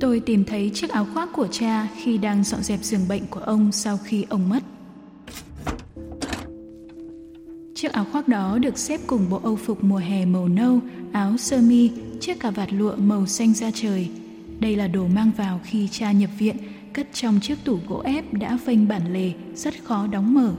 Tôi tìm thấy chiếc áo khoác của cha khi đang dọn dẹp giường bệnh của ông sau khi ông mất. Chiếc áo khoác đó được xếp cùng bộ âu phục mùa hè màu nâu, áo sơ mi, chiếc cà vạt lụa màu xanh da trời. Đây là đồ mang vào khi cha nhập viện, cất trong chiếc tủ gỗ ép đã phênh bản lề, rất khó đóng mở.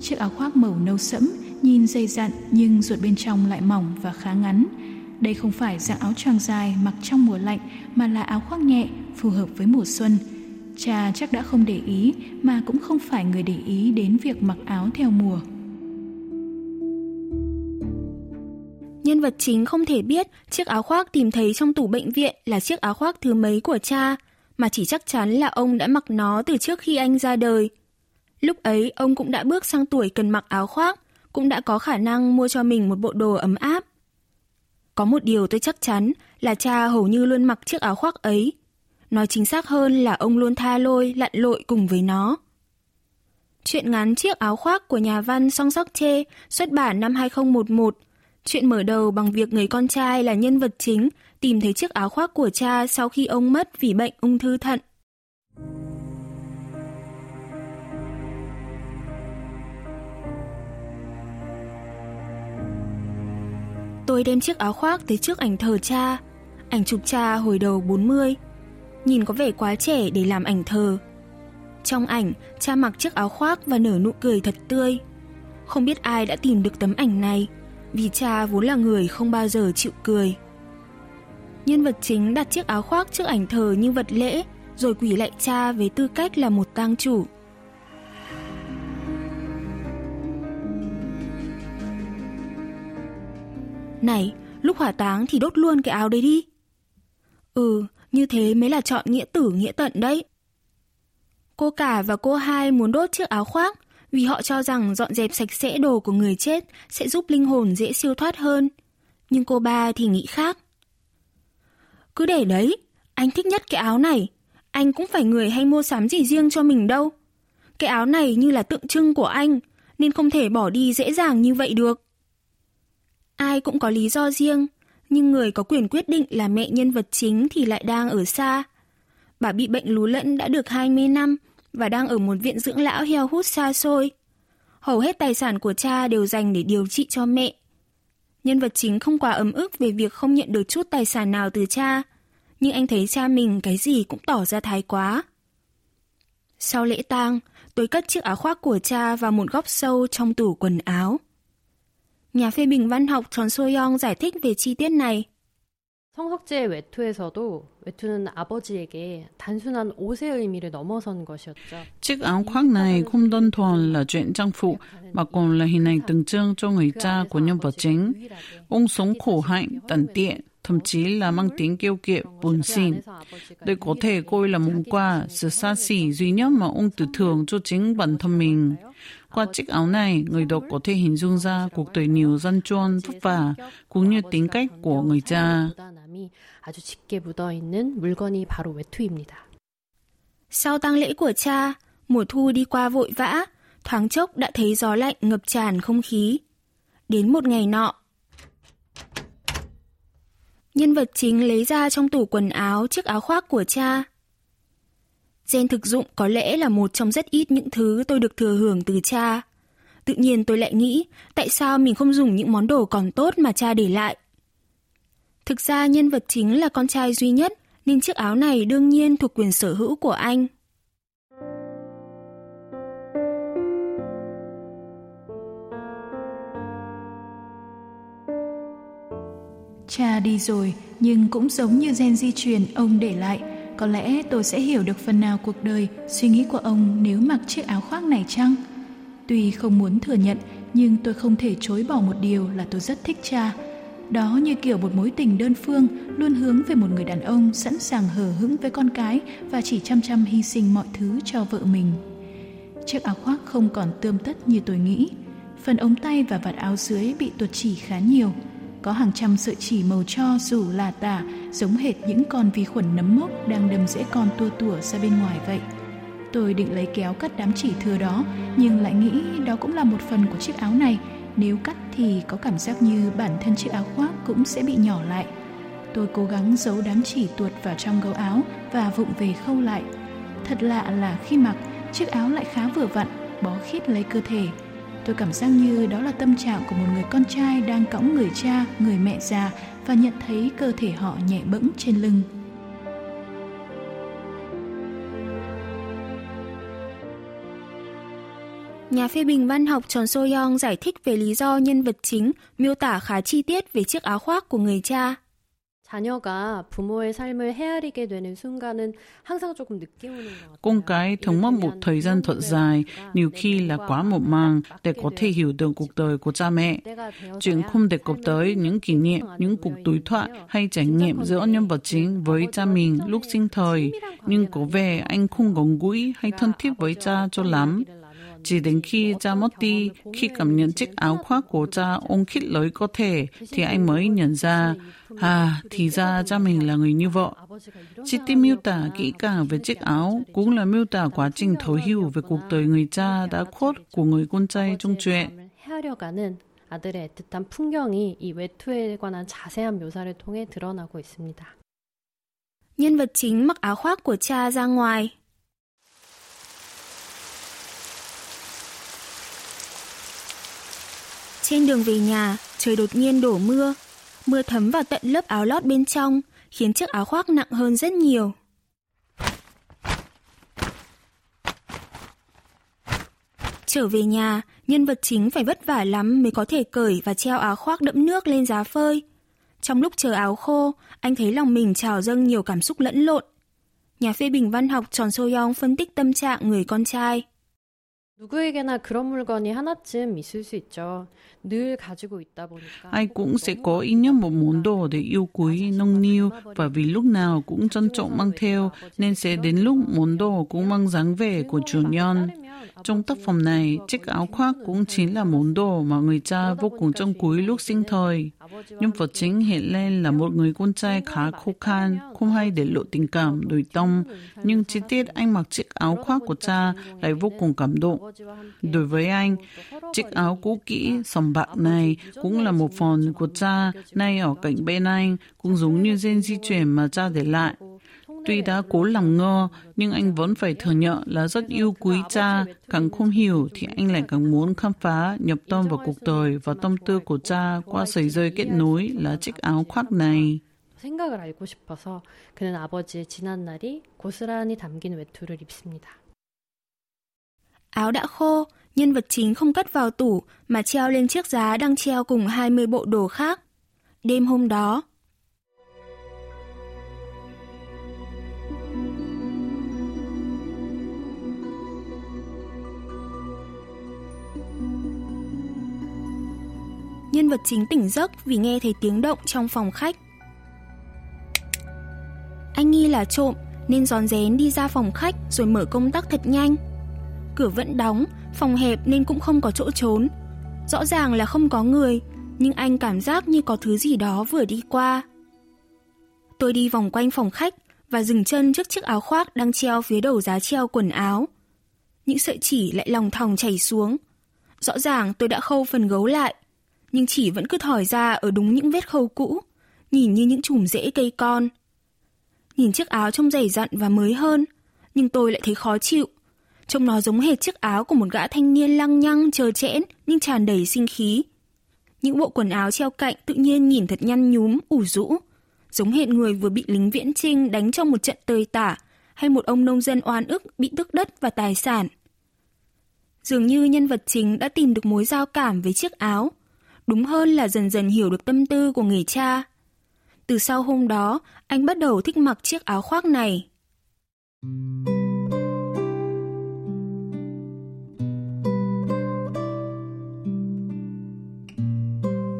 Chiếc áo khoác màu nâu sẫm, nhìn dày dặn nhưng ruột bên trong lại mỏng và khá ngắn. Đây không phải dạng áo choàng dài mặc trong mùa lạnh mà là áo khoác nhẹ, phù hợp với mùa xuân. Cha chắc đã không để ý mà cũng không phải người để ý đến việc mặc áo theo mùa. Nhân vật chính không thể biết chiếc áo khoác tìm thấy trong tủ bệnh viện là chiếc áo khoác thứ mấy của cha, mà chỉ chắc chắn là ông đã mặc nó từ trước khi anh ra đời. Lúc ấy ông cũng đã bước sang tuổi cần mặc áo khoác, cũng đã có khả năng mua cho mình một bộ đồ ấm áp. Có một điều tôi chắc chắn là cha hầu như luôn mặc chiếc áo khoác ấy. Nói chính xác hơn là ông luôn tha lôi, lặn lội cùng với nó. Chuyện ngắn Chiếc áo khoác của nhà văn Song Sok Chê xuất bản năm 2011. Chuyện mở đầu bằng việc người con trai là nhân vật chính tìm thấy chiếc áo khoác của cha sau khi ông mất vì bệnh ung thư thận. Tôi đem chiếc áo khoác tới trước ảnh thờ cha. Ảnh chụp cha hồi đầu 40. Nhìn có vẻ quá trẻ để làm ảnh thờ. Trong ảnh, cha mặc chiếc áo khoác và nở nụ cười thật tươi. Không biết ai đã tìm được tấm ảnh này, vì cha vốn là người không bao giờ chịu cười. Nhân vật chính đặt chiếc áo khoác trước ảnh thờ như vật lễ, rồi quỳ lại cha với tư cách là một tang chủ. Này, lúc hỏa táng thì đốt luôn cái áo đấy đi. Ừ, như thế mới là chọn nghĩa tử nghĩa tận đấy. Cô cả và cô hai muốn đốt chiếc áo khoác vì họ cho rằng dọn dẹp sạch sẽ đồ của người chết sẽ giúp linh hồn dễ siêu thoát hơn. Nhưng cô ba thì nghĩ khác. Cứ để đấy, anh thích nhất cái áo này. Anh cũng phải người hay mua sắm gì riêng cho mình đâu. Cái áo này như là tượng trưng của anh, nên không thể bỏ đi dễ dàng như vậy được. Ai cũng có lý do riêng, nhưng người có quyền quyết định là mẹ nhân vật chính thì lại đang ở xa. Bà bị bệnh lú lẫn đã được 20 năm và đang ở một viện dưỡng lão heo hút xa xôi. Hầu hết tài sản của cha đều dành để điều trị cho mẹ. Nhân vật chính không quá ấm ức về việc không nhận được chút tài sản nào từ cha, nhưng anh thấy cha mình cái gì cũng tỏ ra thái quá. Sau lễ tang, tôi cất chiếc áo khoác của cha vào một góc sâu trong tủ quần áo. Nhà phê bình văn học Tròn Soyoung giải thích về chi tiết này. 성석재의 외투에서도 외투는 아버지에게 단순한 옷의 의미를 넘어선 것이었죠. Chiếc áo khoác này không đơn thuần là chuyện trang phục mà còn là hình ảnh tượng trưng cho người cha của nhân vật chính. Ông sống khổ hạnh, tận tiện, thậm chí là mang tính kiêu kiệt, buồn xỉn. Đây có thể coi là món quà, sự xa xỉ duy nhất mà ông tự thưởng cho chính bản thân mình. Qua chiếc áo này, người đọc có thể hình dung ra cuộc đời nhiều gian truân, vất vả, cũng như tính cách của người cha. Sau tang lễ của cha, mùa thu đi qua vội vã, thoáng chốc đã thấy gió lạnh ngập tràn không khí. Đến một ngày nọ, nhân vật chính lấy ra trong tủ quần áo chiếc áo khoác của cha Gen thực dụng có lẽ là một trong rất ít những thứ tôi được thừa hưởng từ cha. Tự nhiên tôi lại nghĩ, tại sao mình không dùng những món đồ còn tốt mà cha để lại? Thực ra nhân vật chính là con trai duy nhất, nên chiếc áo này đương nhiên thuộc quyền sở hữu của anh. Cha đi rồi, nhưng cũng giống như gen di truyền ông để lại, có lẽ tôi sẽ hiểu được phần nào cuộc đời, suy nghĩ của ông nếu mặc chiếc áo khoác này chăng? Tuy không muốn thừa nhận, nhưng tôi không thể chối bỏ một điều là tôi rất thích cha. Đó như kiểu một mối tình đơn phương luôn hướng về một người đàn ông sẵn sàng hờ hững với con cái và chỉ chăm chăm hy sinh mọi thứ cho vợ mình. Chiếc áo khoác không còn tươm tất như tôi nghĩ. Phần ống tay và vạt áo dưới bị tuột chỉ khá nhiều. Có hàng trăm sợi chỉ màu cho dù là tả, giống hệt những con vi khuẩn nấm mốc đang đâm rễ con tua tủa ra bên ngoài vậy. Tôi định lấy kéo cắt đám chỉ thừa đó, nhưng lại nghĩ đó cũng là một phần của chiếc áo này. Nếu cắt thì có cảm giác như bản thân chiếc áo khoác cũng sẽ bị nhỏ lại. Tôi cố gắng giấu đám chỉ tuột vào trong gấu áo và vụng về khâu lại. Thật lạ là khi mặc, chiếc áo lại khá vừa vặn, bó khít lấy cơ thể. Tôi cảm giác như đó là tâm trạng của một người con trai đang cõng người cha, người mẹ già và nhận thấy cơ thể họ nhẹ bẫng trên lưng. Nhà phê bình văn học Tròn So Young giải thích về lý do nhân vật chính miêu tả khá chi tiết về chiếc áo khoác của người cha. Con mất một thời gian thật dài, nhiều khi là quá một màng để có thể hiểu được cuộc đời của cha mẹ. Chuyện không đề cập tới những kỷ niệm, những cuộc đối thoại hay trải nghiệm giữa nhân vật chính với cha mình lúc sinh thời, nhưng có vẻ anh không gần gũi hay thân thiết với cha cho lắm Chỉ đến khi cha mất đi, khi cảm nhận chiếc áo khoác của cha ôm khít lấy cơ thể, thì anh mới nhận ra, à, thì ra cha mình là người như vợ. Chi tiết miêu tả kỹ càng về chiếc áo cũng là miêu tả quá trình thấu hiểu về cuộc đời người cha đã khuất của người con trai trong chuyện. 헤아려가는 아들의 애틋한 풍경이 이 외투에 관한 자세한 묘사를 통해 드러나고 있습니다. Nhân vật chính mặc áo khoác của cha ra ngoài. Trên đường về nhà, trời đột nhiên đổ mưa. Mưa thấm vào tận lớp áo lót bên trong, khiến chiếc áo khoác nặng hơn rất nhiều. Trở về nhà, nhân vật chính phải vất vả lắm mới có thể cởi và treo áo khoác đẫm nước lên giá phơi. Trong lúc chờ áo khô, anh thấy lòng mình trào dâng nhiều cảm xúc lẫn lộn. Nhà phê bình văn học Tròn So Young phân tích tâm trạng người con trai. Ai cũng sẽ có ít nhất một món đồ để yêu quý, nâng niu và vì lúc nào cũng trân trọng mang theo nên sẽ đến lúc món đồ cũng mang dáng vẻ của chủ nhân. Trong tác phẩm này, chiếc áo khoác cũng chính là món đồ mà người cha vô cùng trân quý lúc sinh thời. Nhân vật chính hiện lên là một người con trai khá khô khan, không hay để lộ tình cảm, đổi tâm, nhưng chi tiết anh mặc chiếc áo khoác của cha lại vô cùng cảm động. Đối với anh, chiếc áo cũ kỹ, sầm bạc này cũng là một phần của cha nay ở cạnh bên anh, cũng giống như gen di chuyển mà cha để lại. Tuy đã cố làm ngơ, nhưng anh vẫn phải thừa nhận là rất yêu quý cha, càng không hiểu thì anh lại càng muốn khám phá, nhập tâm vào cuộc đời và tâm tư của cha qua sợi dây kết nối là chiếc áo khoác này. 생각을 알고 싶어서 그는 아버지의 지난 날이 고스란히 담긴 외투를 입습니다. Áo đã khô, nhân vật chính không cất vào tủ mà treo lên chiếc giá đang treo cùng 20 bộ đồ khác. Đêm hôm đó, nhân vật chính tỉnh giấc vì nghe thấy tiếng động trong phòng khách. Anh nghi là trộm nên gión rén đi ra phòng khách rồi mở công tắc thật nhanh. Cửa vẫn đóng, phòng hẹp nên cũng không có chỗ trốn. Rõ ràng là không có người, nhưng anh cảm giác như có thứ gì đó vừa đi qua. Tôi đi vòng quanh phòng khách và dừng chân trước chiếc áo khoác đang treo phía đầu giá treo quần áo. Những sợi chỉ lại lòng thòng chảy xuống. Rõ ràng tôi đã khâu phần gấu lại, nhưng chỉ vẫn cứ thỏi ra ở đúng những vết khâu cũ, nhìn như những chùm rễ cây con. Nhìn chiếc áo trông dày dặn và mới hơn, nhưng tôi lại thấy khó chịu. Trông nó giống hệt chiếc áo của một gã thanh niên lăng nhăng, chờ chẽn, nhưng tràn đầy sinh khí. Những bộ quần áo treo cạnh tự nhiên nhìn thật nhăn nhúm, ủ rũ, giống hệt người vừa bị lính viễn trinh đánh trong một trận tơi tả hay một ông nông dân oan ức bị tước đất và tài sản. Dường như nhân vật chính đã tìm được mối giao cảm với chiếc áo, đúng hơn là dần dần hiểu được tâm tư của người cha. Từ sau hôm đó, anh bắt đầu thích mặc chiếc áo khoác này.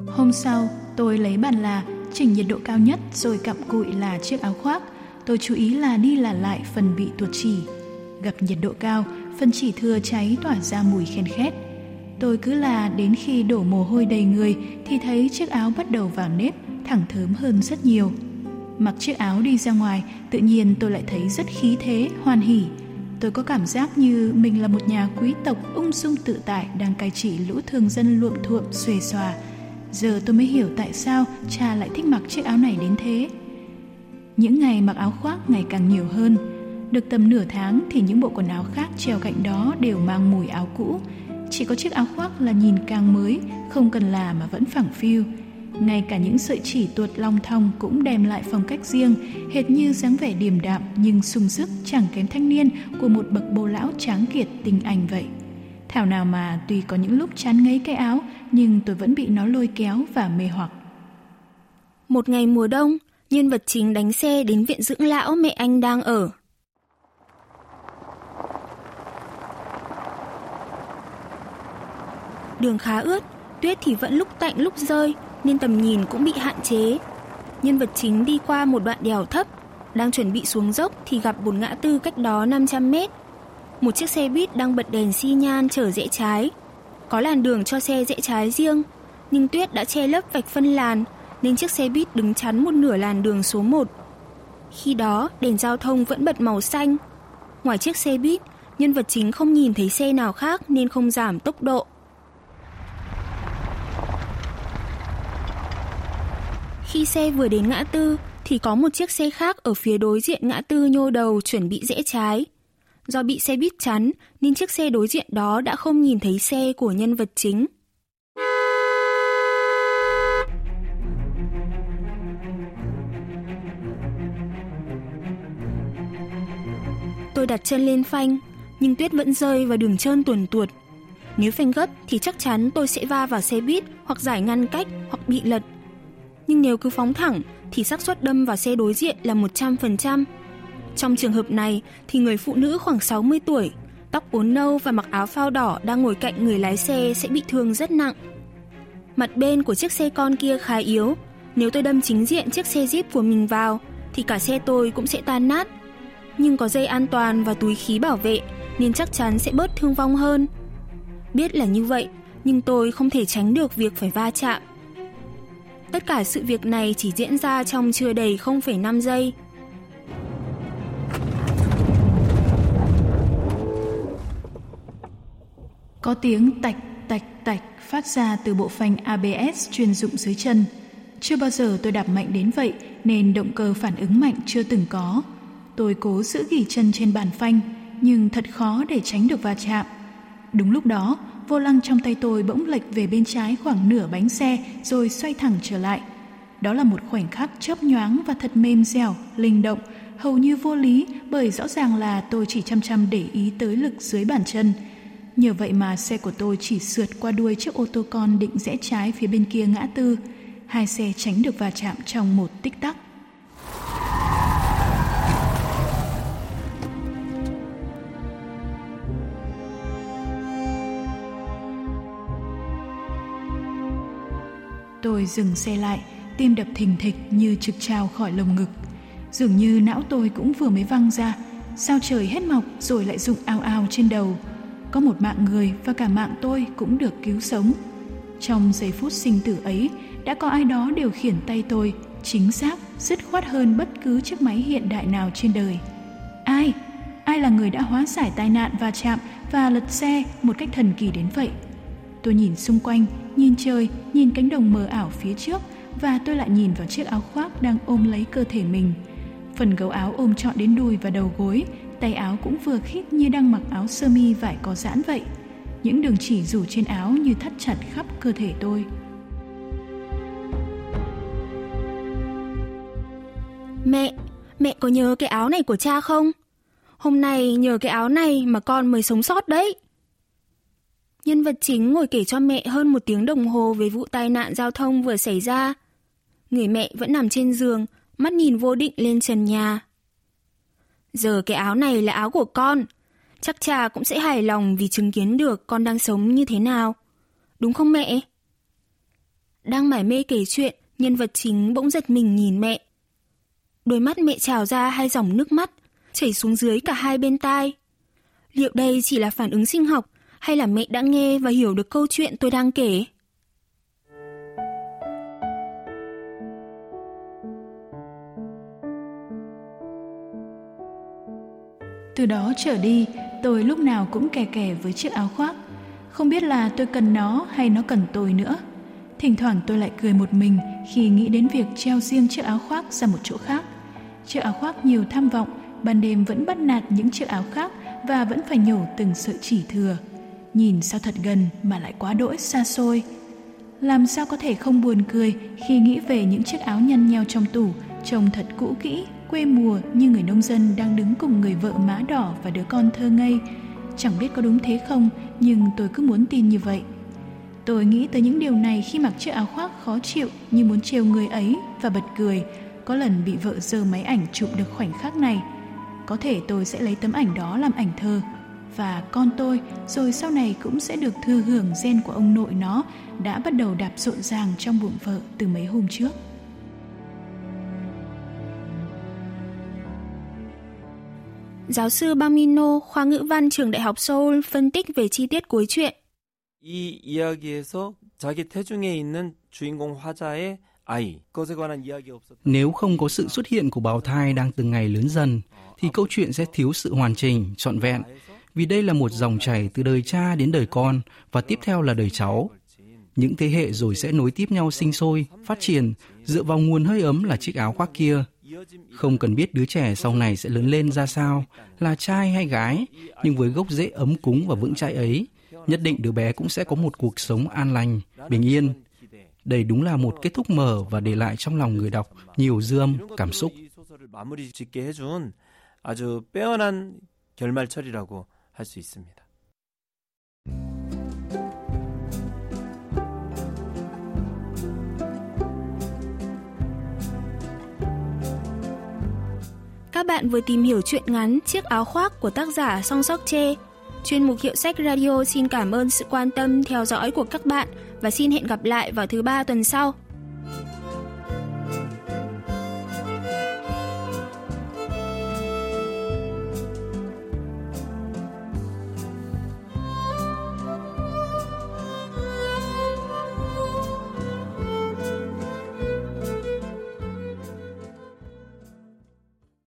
Hôm sau, tôi lấy bàn là chỉnh nhiệt độ cao nhất rồi cặm cụi là chiếc áo khoác. Tôi chú ý là đi là lại phần bị tuột chỉ. Gặp nhiệt độ cao, phần chỉ thừa cháy tỏa ra mùi khen khét. Tôi cứ là đến khi đổ mồ hôi đầy người thì thấy chiếc áo bắt đầu vào nếp, thẳng thớm hơn rất nhiều. Mặc chiếc áo đi ra ngoài, tự nhiên tôi lại thấy rất khí thế, hoan hỉ. Tôi có cảm giác như mình là một nhà quý tộc ung dung tự tại đang cai trị lũ thường dân luộm thuộm xuề xòa. Giờ tôi mới hiểu tại sao cha lại thích mặc chiếc áo này đến thế. Những ngày mặc áo khoác ngày càng nhiều hơn. Được tầm nửa tháng thì những bộ quần áo khác treo cạnh đó đều mang mùi áo cũ. Chỉ có chiếc áo khoác là nhìn càng mới, không cần là mà vẫn phẳng phiu. Ngay cả những sợi chỉ tuột long thong cũng đem lại phong cách riêng, hệt như dáng vẻ điềm đạm nhưng sung sức chẳng kém thanh niên của một bậc bồ lão tráng kiệt tình anh vậy. Thảo nào mà tuy có những lúc chán ngấy cái áo, nhưng tôi vẫn bị nó lôi kéo và mê hoặc. Một ngày mùa đông, nhân vật chính đánh xe đến viện dưỡng lão mẹ anh đang ở. Đường khá ướt, tuyết thì vẫn lúc tạnh lúc rơi, nên tầm nhìn cũng bị hạn chế. Nhân vật chính đi qua một đoạn đèo thấp, đang chuẩn bị xuống dốc thì gặp một ngã tư cách đó 500 mét. Một chiếc xe buýt đang bật đèn xi nhan chở rẽ trái. Có làn đường cho xe rẽ trái riêng, nhưng tuyết đã che lấp vạch phân làn nên chiếc xe buýt đứng chắn một nửa làn đường số 1. Khi đó, đèn giao thông vẫn bật màu xanh. Ngoài chiếc xe buýt, nhân vật chính không nhìn thấy xe nào khác nên không giảm tốc độ. Khi xe vừa đến ngã tư thì có một chiếc xe khác ở phía đối diện ngã tư nhô đầu chuẩn bị rẽ trái. Do bị xe buýt chắn nên chiếc xe đối diện đó đã không nhìn thấy xe của nhân vật chính. Tôi đặt chân lên phanh, nhưng tuyết vẫn rơi và đường trơn tuần tuột. Nếu phanh gấp thì chắc chắn tôi sẽ va vào xe buýt hoặc giải ngăn cách hoặc bị lật nhưng nếu cứ phóng thẳng thì xác suất đâm vào xe đối diện là 100%. Trong trường hợp này thì người phụ nữ khoảng 60 tuổi, tóc uốn nâu và mặc áo phao đỏ đang ngồi cạnh người lái xe sẽ bị thương rất nặng. Mặt bên của chiếc xe con kia khá yếu, nếu tôi đâm chính diện chiếc xe Jeep của mình vào thì cả xe tôi cũng sẽ tan nát. Nhưng có dây an toàn và túi khí bảo vệ nên chắc chắn sẽ bớt thương vong hơn. Biết là như vậy, nhưng tôi không thể tránh được việc phải va chạm Tất cả sự việc này chỉ diễn ra trong chưa đầy 0,5 giây. Có tiếng tạch tạch tạch phát ra từ bộ phanh ABS chuyên dụng dưới chân. Chưa bao giờ tôi đạp mạnh đến vậy nên động cơ phản ứng mạnh chưa từng có. Tôi cố giữ ghi chân trên bàn phanh nhưng thật khó để tránh được va chạm. Đúng lúc đó, vô lăng trong tay tôi bỗng lệch về bên trái khoảng nửa bánh xe rồi xoay thẳng trở lại. Đó là một khoảnh khắc chớp nhoáng và thật mềm dẻo, linh động, hầu như vô lý bởi rõ ràng là tôi chỉ chăm chăm để ý tới lực dưới bàn chân. Nhờ vậy mà xe của tôi chỉ sượt qua đuôi chiếc ô tô con định rẽ trái phía bên kia ngã tư. Hai xe tránh được va chạm trong một tích tắc. Tôi dừng xe lại, tim đập thình thịch như trực trào khỏi lồng ngực. Dường như não tôi cũng vừa mới văng ra, sao trời hết mọc rồi lại rụng ao ao trên đầu. Có một mạng người và cả mạng tôi cũng được cứu sống. Trong giây phút sinh tử ấy, đã có ai đó điều khiển tay tôi, chính xác, dứt khoát hơn bất cứ chiếc máy hiện đại nào trên đời. Ai? Ai là người đã hóa giải tai nạn va chạm và lật xe một cách thần kỳ đến vậy? Tôi nhìn xung quanh, nhìn trời, nhìn cánh đồng mờ ảo phía trước và tôi lại nhìn vào chiếc áo khoác đang ôm lấy cơ thể mình. Phần gấu áo ôm trọn đến đùi và đầu gối, tay áo cũng vừa khít như đang mặc áo sơ mi vải có giãn vậy. Những đường chỉ rủ trên áo như thắt chặt khắp cơ thể tôi. Mẹ, mẹ có nhớ cái áo này của cha không? Hôm nay nhờ cái áo này mà con mới sống sót đấy. Nhân vật chính ngồi kể cho mẹ hơn một tiếng đồng hồ về vụ tai nạn giao thông vừa xảy ra. Người mẹ vẫn nằm trên giường, mắt nhìn vô định lên trần nhà. Giờ cái áo này là áo của con. Chắc cha cũng sẽ hài lòng vì chứng kiến được con đang sống như thế nào. Đúng không mẹ? Đang mải mê kể chuyện, nhân vật chính bỗng giật mình nhìn mẹ. Đôi mắt mẹ trào ra hai dòng nước mắt, chảy xuống dưới cả hai bên tai. Liệu đây chỉ là phản ứng sinh học hay là mẹ đã nghe và hiểu được câu chuyện tôi đang kể? Từ đó trở đi, tôi lúc nào cũng kè kè với chiếc áo khoác. Không biết là tôi cần nó hay nó cần tôi nữa. Thỉnh thoảng tôi lại cười một mình khi nghĩ đến việc treo riêng chiếc áo khoác ra một chỗ khác. Chiếc áo khoác nhiều tham vọng, ban đêm vẫn bắt nạt những chiếc áo khác và vẫn phải nhổ từng sợi chỉ thừa. Nhìn sao thật gần mà lại quá đỗi xa xôi. Làm sao có thể không buồn cười khi nghĩ về những chiếc áo nhăn nheo trong tủ, trông thật cũ kỹ, quê mùa như người nông dân đang đứng cùng người vợ má đỏ và đứa con thơ ngây. Chẳng biết có đúng thế không, nhưng tôi cứ muốn tin như vậy. Tôi nghĩ tới những điều này khi mặc chiếc áo khoác khó chịu như muốn trêu người ấy và bật cười. Có lần bị vợ giơ máy ảnh chụp được khoảnh khắc này. Có thể tôi sẽ lấy tấm ảnh đó làm ảnh thơ Và con tôi rồi sau này cũng sẽ được thừa hưởng gen của ông nội nó đã bắt đầu đạp rộn ràng trong bụng vợ từ mấy hôm trước. Giáo sư Bamino, khoa ngữ văn trường Đại học Seoul phân tích về chi tiết cuối truyện. 이 이야기에서 자기 태중에 있는 주인공 화자의 아이, 그것에 관한 이야기 없었. Nếu không có sự xuất hiện của bào thai đang từng ngày lớn dần, thì câu chuyện sẽ thiếu sự hoàn chỉnh, trọn vẹn. Vì đây là một dòng chảy từ đời cha đến đời con và tiếp theo là đời cháu. Những thế hệ rồi sẽ nối tiếp nhau sinh sôi, phát triển, dựa vào nguồn hơi ấm là chiếc áo khoác kia. Không cần biết đứa trẻ sau này sẽ lớn lên ra sao, là trai hay gái, nhưng với gốc rễ ấm cúng và vững chãi ấy, nhất định đứa bé cũng sẽ có một cuộc sống an lành, bình yên. Đây đúng là một kết thúc mở và để lại trong lòng người đọc nhiều dư âm, cảm xúc. 마무리 짓게 해준 아주 빼어난 결말처리라고 할 수 있습니다. Các bạn vừa tìm hiểu chuyện ngắn Chiếc áo khoác của tác giả Song Sóc Chê. Chuyên mục Hiệu sách Radio xin cảm ơn sự quan tâm theo dõi của các bạn và xin hẹn gặp lại vào thứ ba tuần sau.